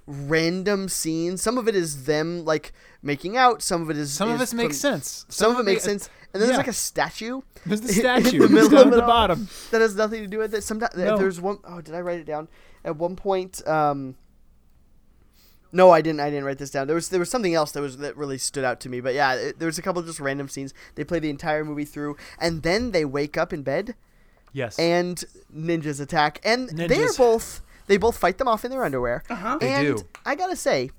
random scenes some of it is them like making out some of it is Some of is it makes sense. some of it makes ma- sense and then there's like a statue There's the statue in the middle of the all. bottom. that has nothing to do with it sometimes No. there's one oh did i write it down at one point um no, I didn't. I didn't write this down. There was there was something else that was that really stood out to me. But yeah, it, there was a couple of just random scenes. They play the entire movie through, and then they wake up in bed, Yes. and ninjas attack, and they're both they both fight them off in their underwear. Uh-huh. They and do. I gotta say,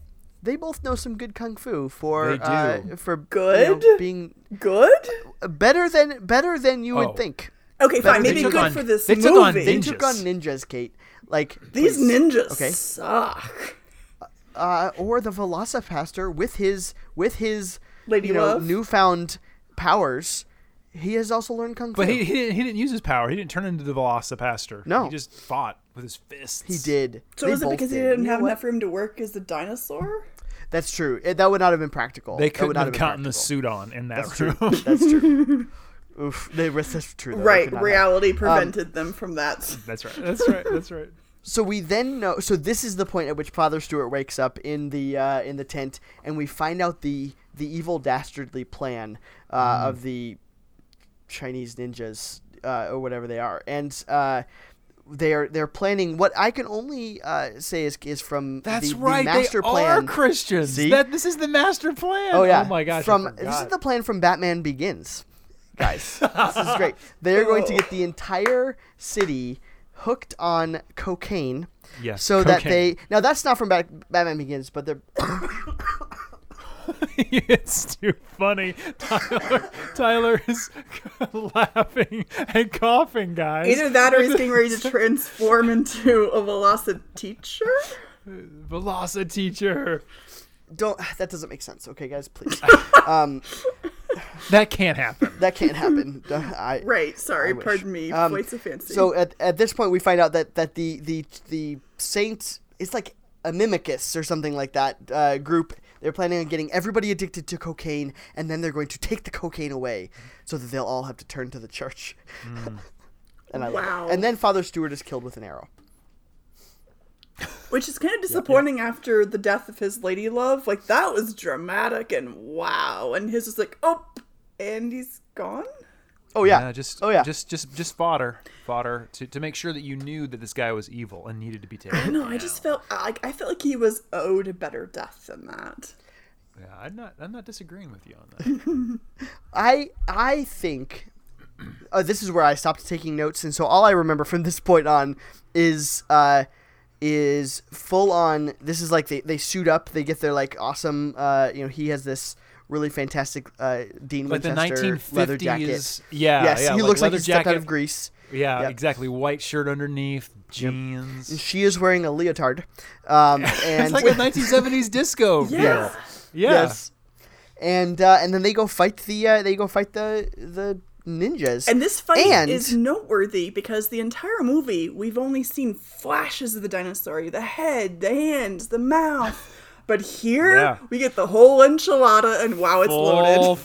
they both know some good kung fu for They do. Uh, for you Good? know, being Good. better than better than you Oh. would think. Okay, But fine. Maybe good on- for this they movie. took on They ninjas. took on ninjas, Kate. Like These please. ninjas Okay. suck. Uh, or the VelociPastor with his with his Lady you know Love? newfound powers. He has also learned kung fu. but he, he didn't he didn't use his power. He didn't turn into the VelociPastor. No. He just fought with his fists. He did. So They is it both because he did. didn't You know have what? enough room to work as a dinosaur? That's true. It, that would not have been practical. They That couldn't not have been gotten the practical. suit on in that That's room. true. That's true. Oof. They, that's true. Though. They right. could not have. Reality prevented them from that. That's right. That's right. That's right. So we then know. So this is the point at which Father Stewart wakes up in the uh, in the tent, and we find out the the evil dastardly plan uh, of the Chinese ninjas uh, or whatever they are, and uh, they're they're planning what I can only uh, say is is from That's the, the right. master they plan. are Christians. See? That this is the master plan. Oh yeah. Oh my gosh. From this is the plan from Batman Begins, guys. this is great. They're going to get the entire city hooked on cocaine, yes. so that they now that's not from Bat- Batman Begins, but they're it's too funny. Tyler, Tyler is laughing and coughing, guys. Either that or he's getting ready to transform into a Velociteacher? Velociteacher. don't that doesn't make sense. Okay, guys, please. um, That can't happen. that can't happen. I, Right, sorry, I pardon me. Um, Voice of fancy. So at, at this point, we find out that, that the, the the saint is like a mimicus or something like that uh, group. They're planning on getting everybody addicted to cocaine, and then they're going to take the cocaine away, so that they'll all have to turn to the church. and I love it. Wow. And then Father Stewart is killed with an arrow. Which is kind of disappointing after the death of his lady love. Like, that was dramatic and wow. And his was like, oh, and he's gone? Oh yeah. just oh yeah. just just just fodder, fodder to, to make sure that you knew that this guy was evil and needed to be taken. No, I just felt like I felt like he was owed a better death than that. Yeah, I'm not I'm not disagreeing with you on that. I I think uh, this is where I stopped taking notes, and so all I remember from this point on is uh, is full on. This is like they, they suit up, they get their like awesome. Uh, you know, he has this really fantastic uh, Dean like the Winchester leather jacket. 1950s. Yeah, yes, yeah, he like looks like leather he stepped out of Grease. Yeah, Yep. exactly. White shirt underneath, jeans. She is wearing a leotard, um, it's like a 1970s disco. Yeah. girl. Yeah. yes, and uh, and then they go fight the uh, they go fight the the ninjas. And this fight And- is noteworthy because the entire movie we've only seen flashes of the dinosaur, the head, the hands, the mouth. But here Yeah. we get the whole enchilada and wow, it's Full loaded.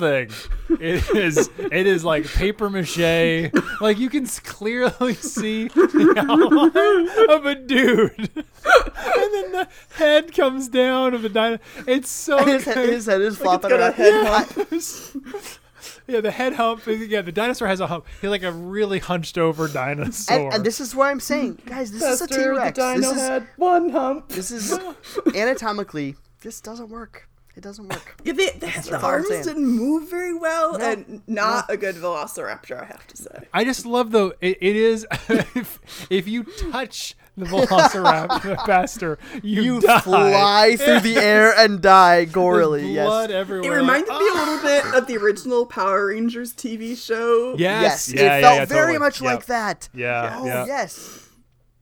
thing. It is. It is like paper mache. Like you can clearly see the outline of a dude, and then the head comes down of a dino. It's so And his, head, his head is flopping got a around. head I- yeah, the head hump. Yeah, the dinosaur has a hump. He's like a really hunched over dinosaur. and, and this is what I'm saying, guys. This is a Pastor, T Rex. This is had one hump. this is anatomically. This doesn't work. It doesn't work. Yeah, they, they, the arms saying. didn't move very well, No, and not a good velociraptor, I have to say. I just love though. It, it is if, if you touch the velociraptor faster, you, You die. fly through the air and die There's gorily. blood Yes. everywhere. It reminded Like, me a ah. little bit of the original Power Rangers TV show. Yes, Yes. yeah, it yeah, felt yeah, very totally. much Yep. like that. Yeah, Oh yeah. yes.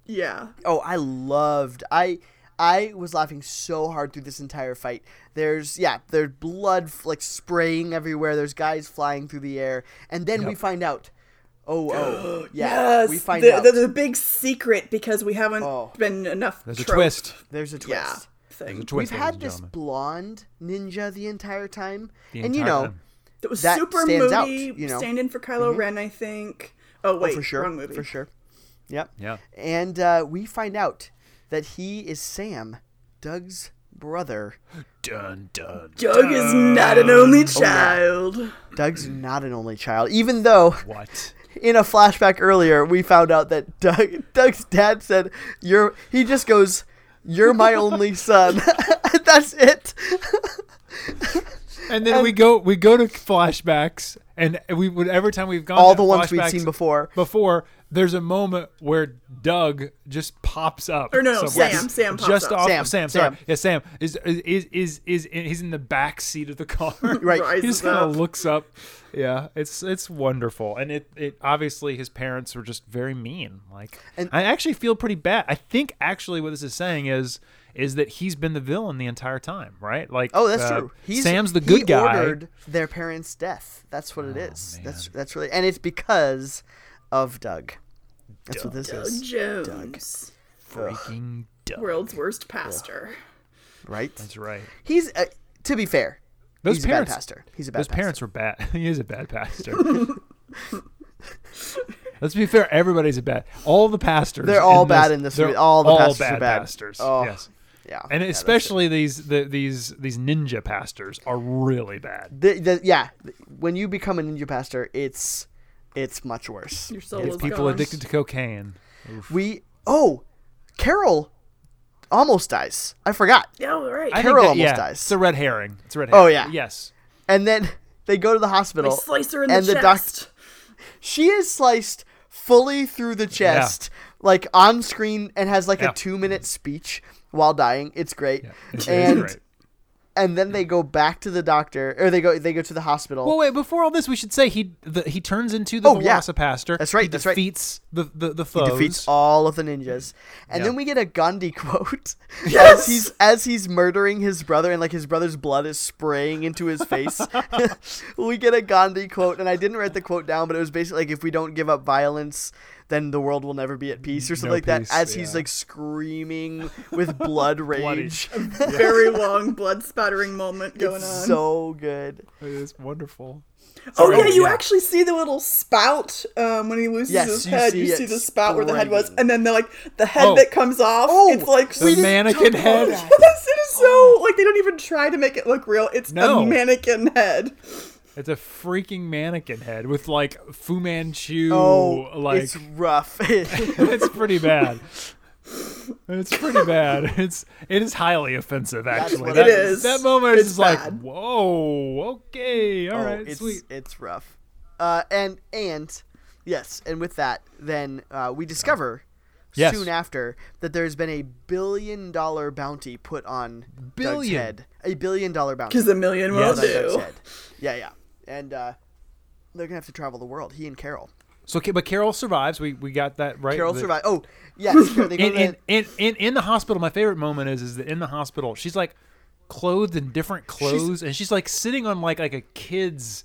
Yeah. Oh, I loved. I I was laughing so hard through this entire fight. There's yeah, there's blood like spraying everywhere. There's guys flying through the air, and then we find out. Oh, oh, yeah. Yes. we find the, out The, the big secret because we haven't Oh. been enough. There's a twist. there's a twist. Yeah. There's a twist. We've had this gentlemen. blonde ninja the entire time, The and you know, time. That was that super stands moody. out, you know. Stand in for Kylo Ren, I think. Oh oh, wait, for sure, wrong movie. for sure. Yep. Yeah. And uh, we find out that he is Sam, Doug's brother. Dun dun. Doug is not an only yeah. child. Doug's not an only child, even though What? In a flashback earlier we found out that Doug Doug's dad said, "You're." He just goes, "You're my only son." That's it. And then we go we go to flashbacks, and we would every time we've gone All to the ones we'd flashbacks seen before. Before there's a moment where Doug just pops up. Or no, no, somewhere. Sam. Sam pops just up. off Sam, Sam. Sorry, Sam. yeah, Sam is is is is, in, he's in the back seat of the car. Right. He just kind of looks up. Yeah, it's it's wonderful, and it it obviously his parents were just very mean. Like, And- I actually feel pretty bad. I think actually what this is saying is is that he's been the villain the entire time, right? Like, Oh, that's uh, true. He's Sam's the he good guy. Ordered their parents' death. That's what it is. That's man. that's really, and it's because of Doug. That's what this Doug is, Jones, Freaking Doug. world's worst pastor. right? That's right. He's uh, to be fair, Those he's parents, a bad pastor. He's a bad those pastor. parents were bad. he is a bad pastor. Let's be fair. Everybody's a bad. All the pastors. They're all bad in this they're movie. All the pastors bad are bad. pastors. Oh, yes, Yeah, and yeah, especially these the, these these ninja pastors are really bad. The, the, yeah, when you become a ninja pastor, it's it's much worse. Your soul It's people gone. addicted to cocaine. We oh, Carol almost dies. I forgot. Yeah, all right. I Carol that- almost yeah, dies. It's a red herring. It's a red Oh, herring. yeah. Yes. And then they go to the They hospital. slice her in and the the doc- chest. She is sliced fully through the chest, like on screen, and has like Yeah. a two minute speech while dying. It's great. Yeah. It's, and great. And then they go back to the doctor, or they go they go to the hospital. Well, wait. Before all this, we should say he the, he turns into the Oh, yeah. VelociPastor. That's right, He that's right. defeats the the the he defeats all of the ninjas, and Yeah. then we get a Gandhi quote yes! as he's as he's murdering his brother, and like his brother's blood is spraying into his face. we get a Gandhi quote, and I didn't write the quote down, but it was basically like, "If we don't give up violence." Then the world will never be at peace, or something No like that. peace, As he's like screaming with blood rage, Very long blood spattering moment going it's on. so good. It is wonderful. Oh yeah, you yeah. actually see the little spout um, when he loses Yes, his you head. see you see the spout where the head was, and then the like the head Oh. that comes off. Oh, it's like The mannequin head. Yes, it is so like they don't even try to make it look real. It's No. a mannequin head. It's a freaking mannequin head with like Fu Manchu. Oh, like it's rough. it's pretty bad. It's pretty bad. It's it is highly offensive actually. that, it is. That moment It's is like, whoa, okay, all oh, right, it's, sweet. It's rough. Uh, and and yes, and with that, then uh, we discover Yes. soon after that there's been a billion dollar bounty put on Doug's head. A billion dollar bounty. Because a million will Yes. put on Doug's do. Yeah, yeah. And uh, they're gonna have to travel the world. He and Carol. So, but Carol survives. We we got that right. Carol The- survived. Oh, yes. Carol- they go In, in, the- in, in, in the hospital, my favorite moment is is that in the hospital, she's like clothed in different clothes, and she's like sitting on like like a kid's.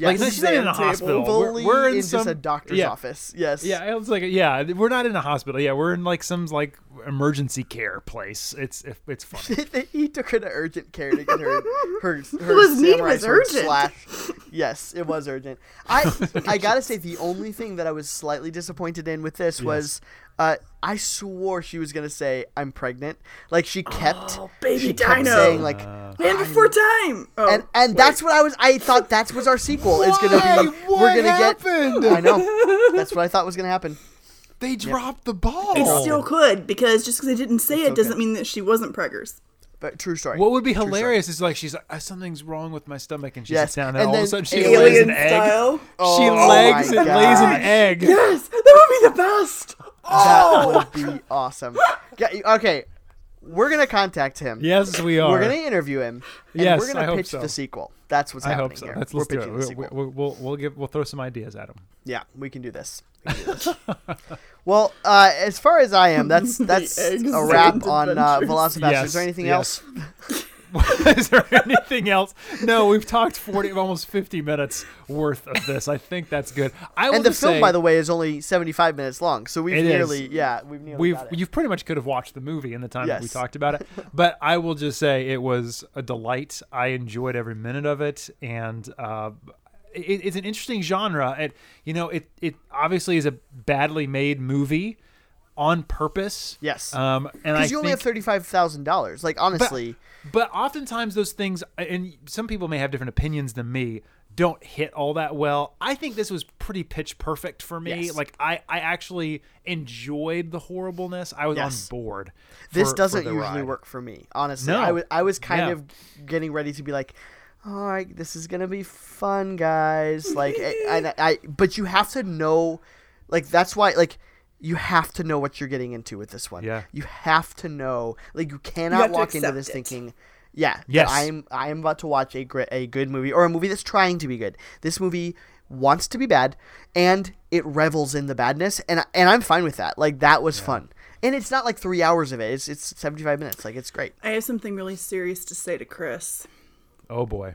Like Yes. she's not in a hospital. We're, we're in, in, some just a doctor's yeah, office. Yes. Yeah, it was like yeah, we're not in a hospital. Yeah, we're in like some like emergency care place. It's it, it's funny. he took her to urgent care to get her her, her need samurai was urgent. slash. Yes, it was urgent. I I gotta say the only thing that I was slightly disappointed in with this was uh, I swore she was gonna say I'm pregnant. Like she kept Oh, baby she kept saying like. Man before time. Oh, and and wait. that's what I was. I thought that was our sequel. It's gonna be Why? we're gonna happened? get. I know. That's what I thought was gonna happen. They dropped the ball. It still could because just because they didn't say it okay. doesn't mean that she wasn't preggers. But true story. What would be True story. hilarious is like she's like "Uh, something's wrong with my stomach and she Yes, sits down and, and all of a then sudden she alien lays an Alien egg. style. she Oh legs my and lays an egg. Yes, that would be the best. That would be awesome. Yeah, Okay, we're gonna contact him. Yes, we are. We're gonna interview him. And Yes, we're gonna hope pitch so. the sequel. That's what's I happening hope so. here. Let's, we're let's do pitching it. the sequel. we, we'll we'll give we'll throw some ideas at him. yeah, we can do this. We can do this. well, uh, as far as I am, that's that's a wrap and on uh, adventures. Yes, Is there anything yes. else? is there anything else? No, we've talked forty, almost fifty minutes worth of this. I think that's good. I And the film, say, by the way, is only seventy-five minutes long. So we've It is. nearly, yeah, we've nearly we've got it. you pretty much could have watched the movie in the time that we talked about it. But I will just say it was a delight. I enjoyed every minute of it, and uh, it, it's an interesting genre. It you know it it obviously is a badly made movie on purpose. Yes. Um, and Because you only think, have thirty-five thousand dollars. Like honestly, but oftentimes those things, and some people may have different opinions than me, don't hit all that well. I think this was pretty pitch perfect for me. Yes. Like I, I actually enjoyed the horribleness. I was Yes. on board. this doesn't for usually ride. work for me. Honestly, No. I was I was kind of getting ready to be like, all right, this is gonna be fun, guys. Like, I- I, I, but you have to know, like that's why, like. You have to know what you're getting into with this one. Yeah. You have to know, like, you cannot to walk into this it. thinking, yeah, that Yes. I'm I am about to watch a gr- a good movie or a movie that's trying to be good. This movie wants to be bad, and it revels in the badness, and and I'm fine with that. Like that was fun, and it's not like three hours of it. It's it's 75 minutes. Like it's great. I have something really serious to say to Chris. Oh boy.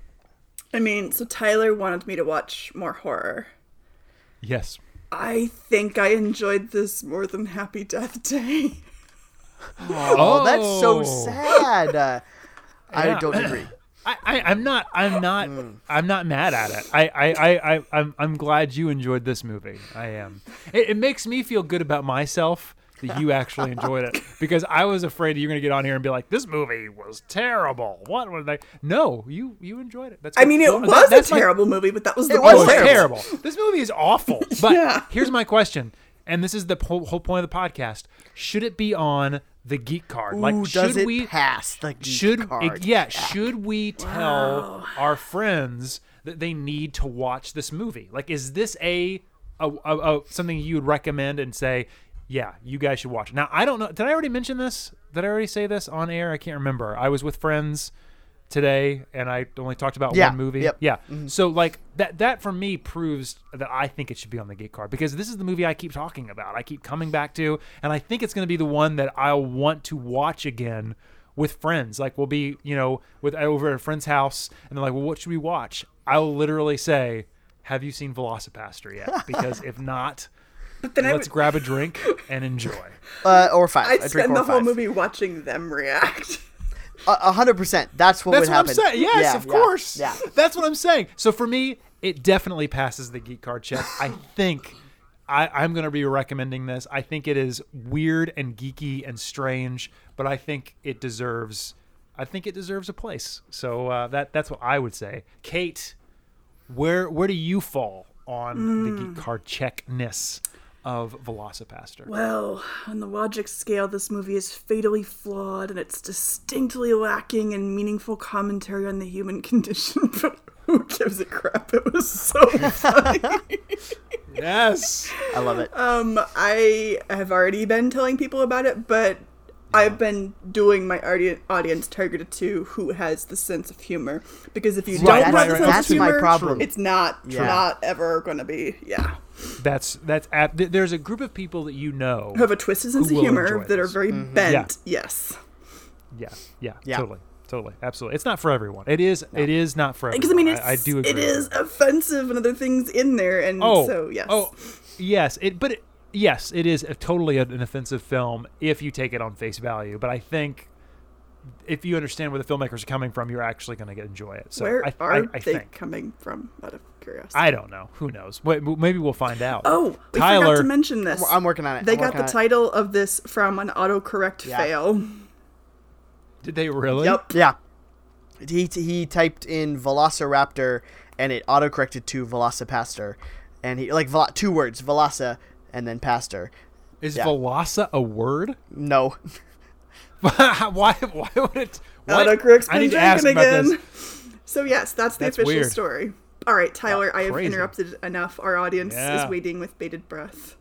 I mean, so Tyler wanted me to watch more horror. Yes. I think I enjoyed this more than Happy Death Day. Oh, that's so Oh. sad. Uh, I Yeah. don't agree. I, I, I'm not. I'm not. Hmm. I'm not mad at it. I, I, I, I, I'm, I'm glad you enjoyed this movie. I am. It, it makes me feel good about myself that you actually enjoyed it because I was afraid you're gonna get on here and be like, "This movie was terrible." What was they? No, you, you enjoyed it. That's. I mean, it Well, that- was that's a my- terrible movie, but that was the It was terrible. terrible. This movie is awful. But Yeah. here's my question, and this is the whole, whole point of the podcast: Should it be on the geek card? Ooh, like, does should it we pass the geek should card? yeah should we tell our friends that they need to watch this movie like is this a, a, a, a something you would recommend and say yeah you guys should watch. It now i don't know did i already mention this? Did i already say this on air? I can't remember. I was with friends today and i only talked about Yeah, one movie. yep. yeah. Mm-hmm. So like that that for me proves that i think it should be on the gate card because this is the movie i keep talking about i keep coming back to and i think it's going to be the one that i'll want to watch again with friends. Like we'll be you know with over at a friend's house and they're like well what should we watch? I'll literally say have you seen VelociPastor yet? Because if not But then let's would, grab a drink and enjoy Uh, or five. I'd a drink spend or the whole five. movie watching them react. A a hundred percent. That's what That's would what I'm happen. saying. Yes, Yeah, of yeah, course. Yeah. That's what I'm saying. So for me, it definitely passes the geek card check. I think I, I'm going to be recommending this. I think it is weird and geeky and strange, but I think it deserves. I think it deserves a place. So uh, that that's what I would say. Kate, where where do you fall on the geek card checkness of VelociPastor? Well, on the logic scale, this movie is fatally flawed and it's distinctly lacking in meaningful commentary on the human condition. But Who gives a crap? It was so funny. Yes. I love it. um, I have already been telling people about it, but I've been doing my audi- audience targeted to who has the sense of humor. Because if you Right, don't right, have the right. sense That's of my humor, problem. it's not Yeah. not ever going to be. Yeah, That's that's ab- th- there's a group of people that you know. who have a twisted sense of humor that are this. very mm-hmm. bent. Yes. Yeah, yeah, Yeah. totally, totally, absolutely. It's not for everyone. It is. It is not for everyone. Because I mean, it's, I, do agree. it with is that. offensive and other things in there, and Oh, so yes. Oh, yes. It, but it, yes, it is a, totally an offensive film if you take it on face value. But I think if you understand where the filmmakers are coming from, you're actually going to enjoy it. So Where I, are I, I they think. coming from? Out of curiosity. I don't know. Who knows? Wait, maybe we'll find out. Oh, we Tyler. forgot to mention this. I'm working on it. They I'm got the on it. title of this from an autocorrect Yeah. fail. Did they really? Yep. Yeah. He he typed in Velociraptor and it autocorrected to VelociPastor, and he like vel- two words Veloci and then Pastor. Is Yeah. Veloci a word? No, why? Why would it? What? Autocorrect's I been need to ask drinking about again. this. So yes, that's the That's official weird. story. All right, Tyler, I have interrupted enough. Our audience Yeah. is waiting with bated breath.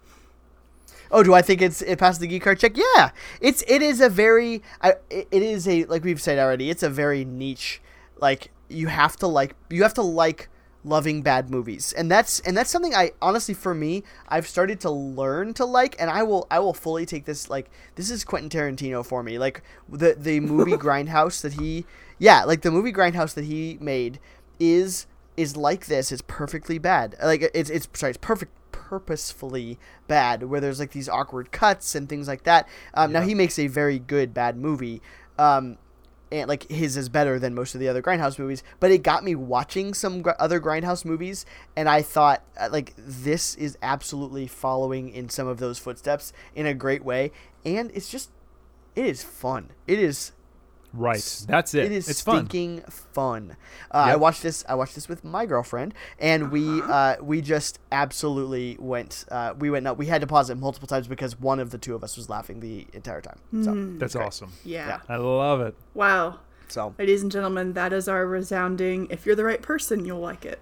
Oh, do I think it's it passed the geek card check? Yeah, it's it is a very I it it is a like we've said already. It's a very niche. Like you have to like you have to like loving bad movies, and that's and that's something I honestly for me I've started to learn to like, and I will I will fully take this like this is Quentin Tarantino for me. Like the the movie Grindhouse that he yeah like the movie Grindhouse that he made is is like this. It's perfectly bad. Like it's it's sorry, it's perfect purposefully bad where there's like these awkward cuts and things like that. Um, Now he makes a very good bad movie. Um, and like his is better than most of the other Grindhouse movies, but it got me watching some gr- other Grindhouse movies, and I thought uh, like this is absolutely following in some of those footsteps in a great way, and it's just it is fun. It is Right. That's it. it is it's fun. stinking fun. Uh, I watched this. I watched this with my girlfriend, and we uh, we just absolutely went. Uh, we went. No, we had to pause it multiple times because one of the two of us was laughing the entire time. So, That's awesome. Yeah. Yeah. I love it. Wow. so Ladies and gentlemen, that is our resounding. If you're the right person, you'll like it.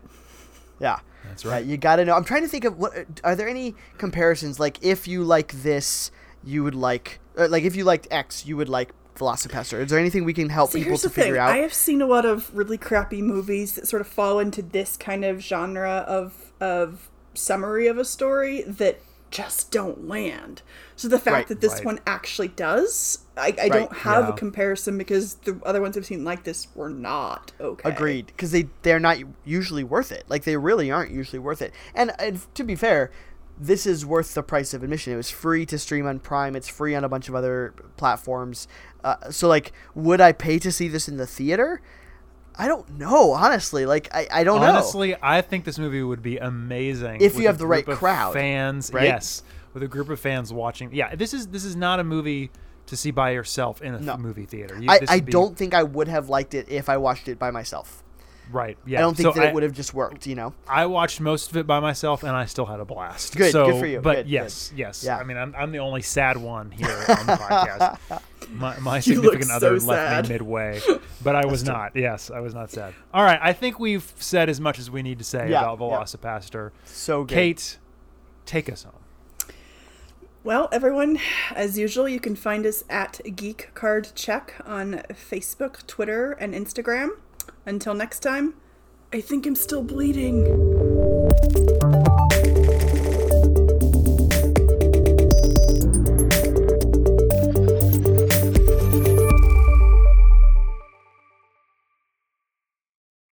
yeah. That's right. you got to know. I'm trying to think of what are there any comparisons like if you like this, you would like uh, like if you liked X, you would like VelociPastor. Is there anything we can help So people to the thing: figure out? I have seen a lot of really crappy movies that sort of fall into this kind of genre of of summary of a story that just don't land. So the fact Right, that this right. one actually does, I, I don't have yeah. a comparison because the other ones I've seen like this were not okay. Agreed, because they they're not usually worth it. Like they really aren't usually worth it. And, and to be fair, this is worth the price of admission. It was free to stream on Prime. It's free on a bunch of other platforms. Uh, so like, would I pay to see this in the theater? I don't know, honestly. Like I, I don't know. Honestly, I think this movie would be amazing If you have the right crowd, fans. right? Yes, with a group of fans watching. Yeah, this is this is not a movie to see by yourself in a No. movie theater. You, I, I be- don't think I would have liked it if I watched it by myself. Right. Yeah. I don't think So that I- it would have just worked. You know. I watched most of it by myself, and I still had a blast. Good, So, good for you. But Good, yes, yes. Yeah. I mean, I'm, I'm the only sad one here on the podcast. My, my significant so other left me midway, but I was not. Yes, I was not sad. All right, I think we've said as much as we need to say Yeah, about yeah. VelociPastor. So good. Kate, take us home. Well, everyone, as usual, you can find us at Geek Card Check on Facebook, Twitter, and Instagram. Until next time, I think I'm still bleeding.